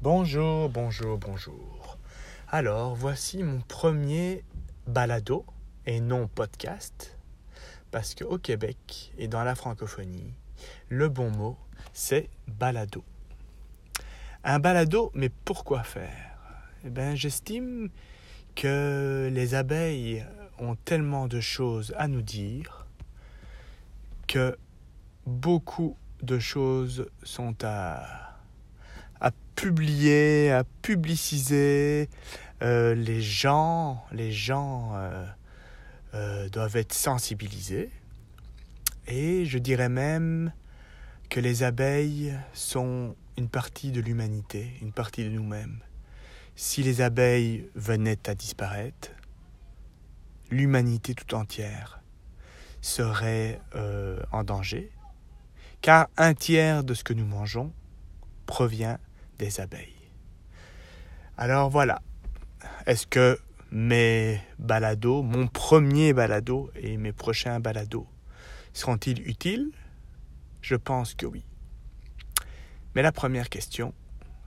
Bonjour, bonjour, bonjour. Alors, voici mon premier balado et non podcast, parce qu'au Québec et dans la francophonie, le bon mot, c'est balado. Un balado, mais pourquoi faire? Eh bien, j'estime que les abeilles ont tellement de choses à nous dire que beaucoup de choses sont à publier, à publiciser. Euh, les gens, les gens euh, euh, doivent être sensibilisés. Et je dirais même que les abeilles sont une partie de l'humanité, une partie de nous-mêmes. Si les abeilles venaient à disparaître, l'humanité tout entière serait en danger, car un tiers de ce que nous mangeons provient des abeilles. Alors voilà. Est-ce que mes balados, mon premier balado et mes prochains balados seront-ils utiles? Je pense que oui. Mais la première question,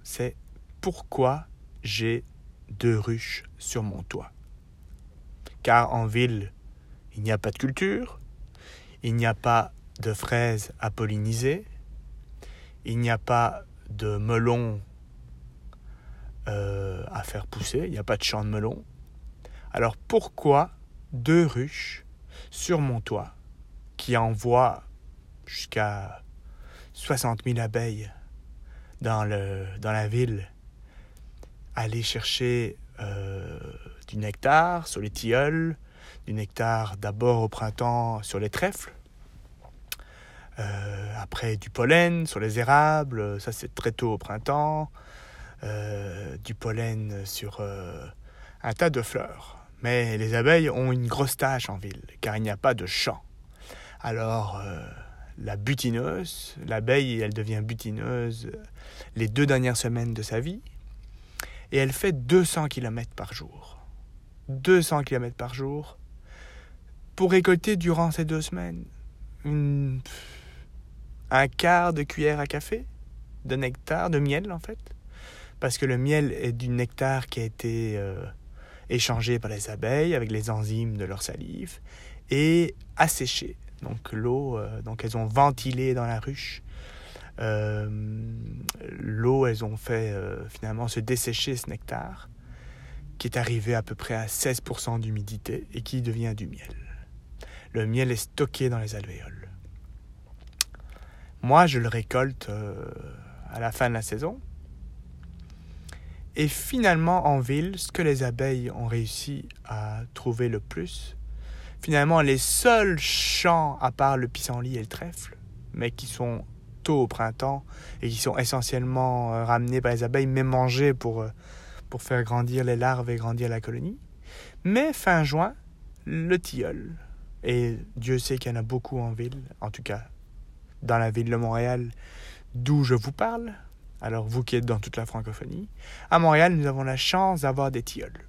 c'est pourquoi j'ai deux ruches sur mon toit? Car en ville, il n'y a pas de culture, il n'y a pas de fraises à polliniser, il n'y a pas de melons euh, à faire pousser, il n'y a pas de champ de melons. Alors pourquoi deux ruches sur mon toit qui envoient jusqu'à 60 000 abeilles dans, le, dans la ville aller chercher euh, du nectar sur les tilleuls, du nectar d'abord au printemps sur les trèfles, euh, après du pollen sur les érables, ça c'est très tôt au printemps. Euh, du pollen sur euh, un tas de fleurs. Mais les abeilles ont une grosse tâche en ville, car il n'y a pas de champ. Alors la butineuse, l'abeille, elle devient butineuse les deux dernières semaines de sa vie, et elle fait 200 km par jour. 200 km par jour pour récolter durant ces deux semaines une un quart de cuillère à café de nectar, de miel en fait. Parce que le miel est du nectar qui a été euh, échangé par les abeilles avec les enzymes de leur salive et asséché. Donc l'eau, euh, donc elles ont ventilé dans la ruche. Euh, l'eau, elles ont fait finalement se dessécher ce nectar qui est arrivé à peu près à 16% d'humidité et qui devient du miel. Le miel est stocké dans les alvéoles. Moi, je le récolte euh, à la fin de la saison. Et finalement, en ville, ce que les abeilles ont réussi à trouver le plus, finalement, les seuls champs, à part le pissenlit et le trèfle, mais qui sont tôt au printemps et qui sont essentiellement euh, ramenés par les abeilles, mais mangés pour, euh, pour faire grandir les larves et grandir la colonie. Mais fin juin, le tilleul. Et Dieu sait qu'il y en a beaucoup en ville, en tout cas dans la ville de Montréal, d'où je vous parle, alors vous qui êtes dans toute la francophonie, à Montréal, nous avons la chance d'avoir des tilleuls.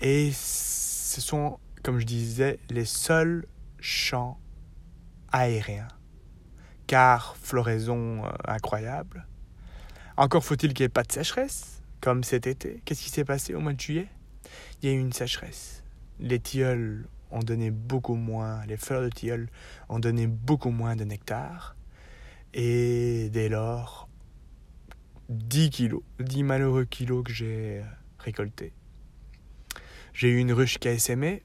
Et ce sont, comme je disais, les seuls champs aériens, car floraison euh, incroyable. Encore faut-il qu'il n'y ait pas de sécheresse, comme cet été. Qu'est-ce qui s'est passé au mois de juillet? Il y a eu une sécheresse. Les tilleuls ont donné beaucoup moins, les fleurs de tilleul ont donné beaucoup moins de nectar. Et dès lors, 10 kilos, 10 malheureux kilos que j'ai récoltés. J'ai eu une ruche qui a essaimé,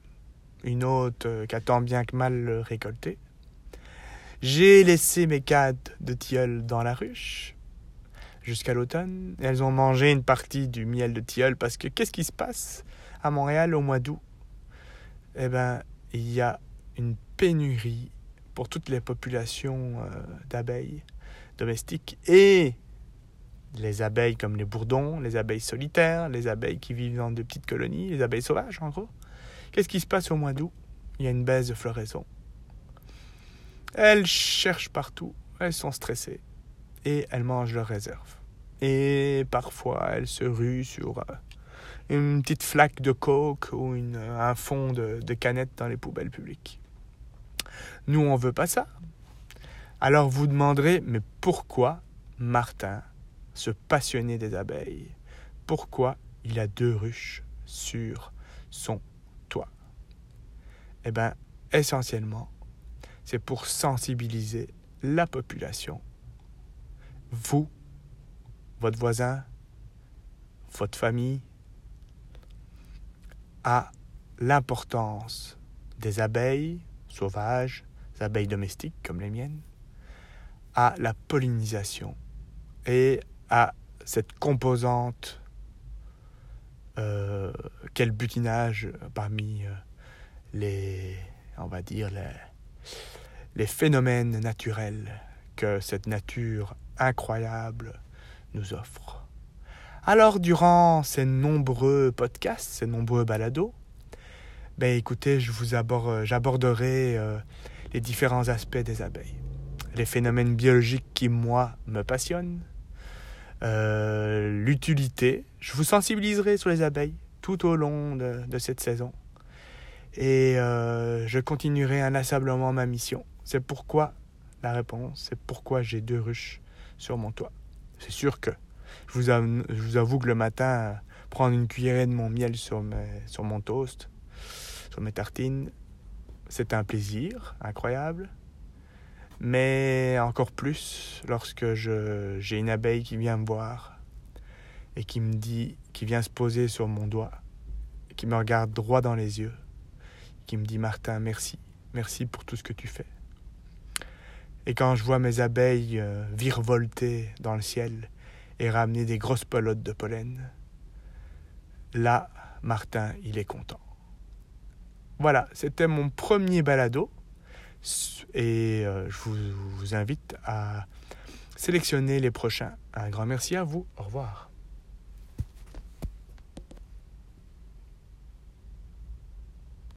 une autre qui a tant bien que mal récolté. J'ai laissé mes cadres de tilleul dans la ruche jusqu'à l'automne. Elles ont mangé une partie du miel de tilleul parce que qu'est-ce qui se passe à Montréal au mois d'août? Eh ben, il y a une pénurie pour toutes les populations euh, d'abeilles domestiques et les abeilles comme les bourdons, les abeilles solitaires, les abeilles qui vivent dans de petites colonies, les abeilles sauvages en gros. Qu'est-ce qui se passe au mois d'août? Il y a une baisse de floraison. Elles cherchent partout, elles sont stressées et elles mangent leurs réserves. Et parfois elles se ruent sur euh, une petite flaque de coke ou un fond de, de canette dans les poubelles publiques. Nous, on veut pas ça. Alors vous demanderez, mais pourquoi Martin ce passionné des abeilles, pourquoi il a deux ruches sur son toit? Eh bien, essentiellement, c'est pour sensibiliser la population, vous, votre voisin, votre famille, à l'importance des abeilles sauvages, des abeilles domestiques comme les miennes, à la pollinisation et à cette composante euh, quel butinage parmi euh, les, phénomènes naturels que cette nature incroyable nous offre. Alors, durant ces nombreux podcasts, ces nombreux balados, ben écoutez, je vous j'aborderai euh, les différents aspects des abeilles, les phénomènes biologiques qui moi me passionnent, euh, l'utilité. Je vous sensibiliserai sur les abeilles tout au long de, cette saison. Et euh, je continuerai inlassablement ma mission. C'est pourquoi la réponse, c'est pourquoi j'ai deux ruches sur mon toit. C'est sûr que je vous, avoue, que le matin, prendre une cuillerée de mon miel sur, sur mon toast, sur mes tartines, c'est un plaisir incroyable. Mais encore plus lorsque j'ai une abeille qui vient me voir et qui me dit, qui vient se poser sur mon doigt, qui me regarde droit dans les yeux, qui me dit Martin, merci, merci pour tout ce que tu fais. Et quand je vois mes abeilles euh, virevolter dans le ciel et ramener des grosses pelotes de pollen, là, Martin, il est content. Voilà, c'était mon premier balado. Et euh, je vous, vous invite à sélectionner les prochains. Un grand merci à vous. Au revoir.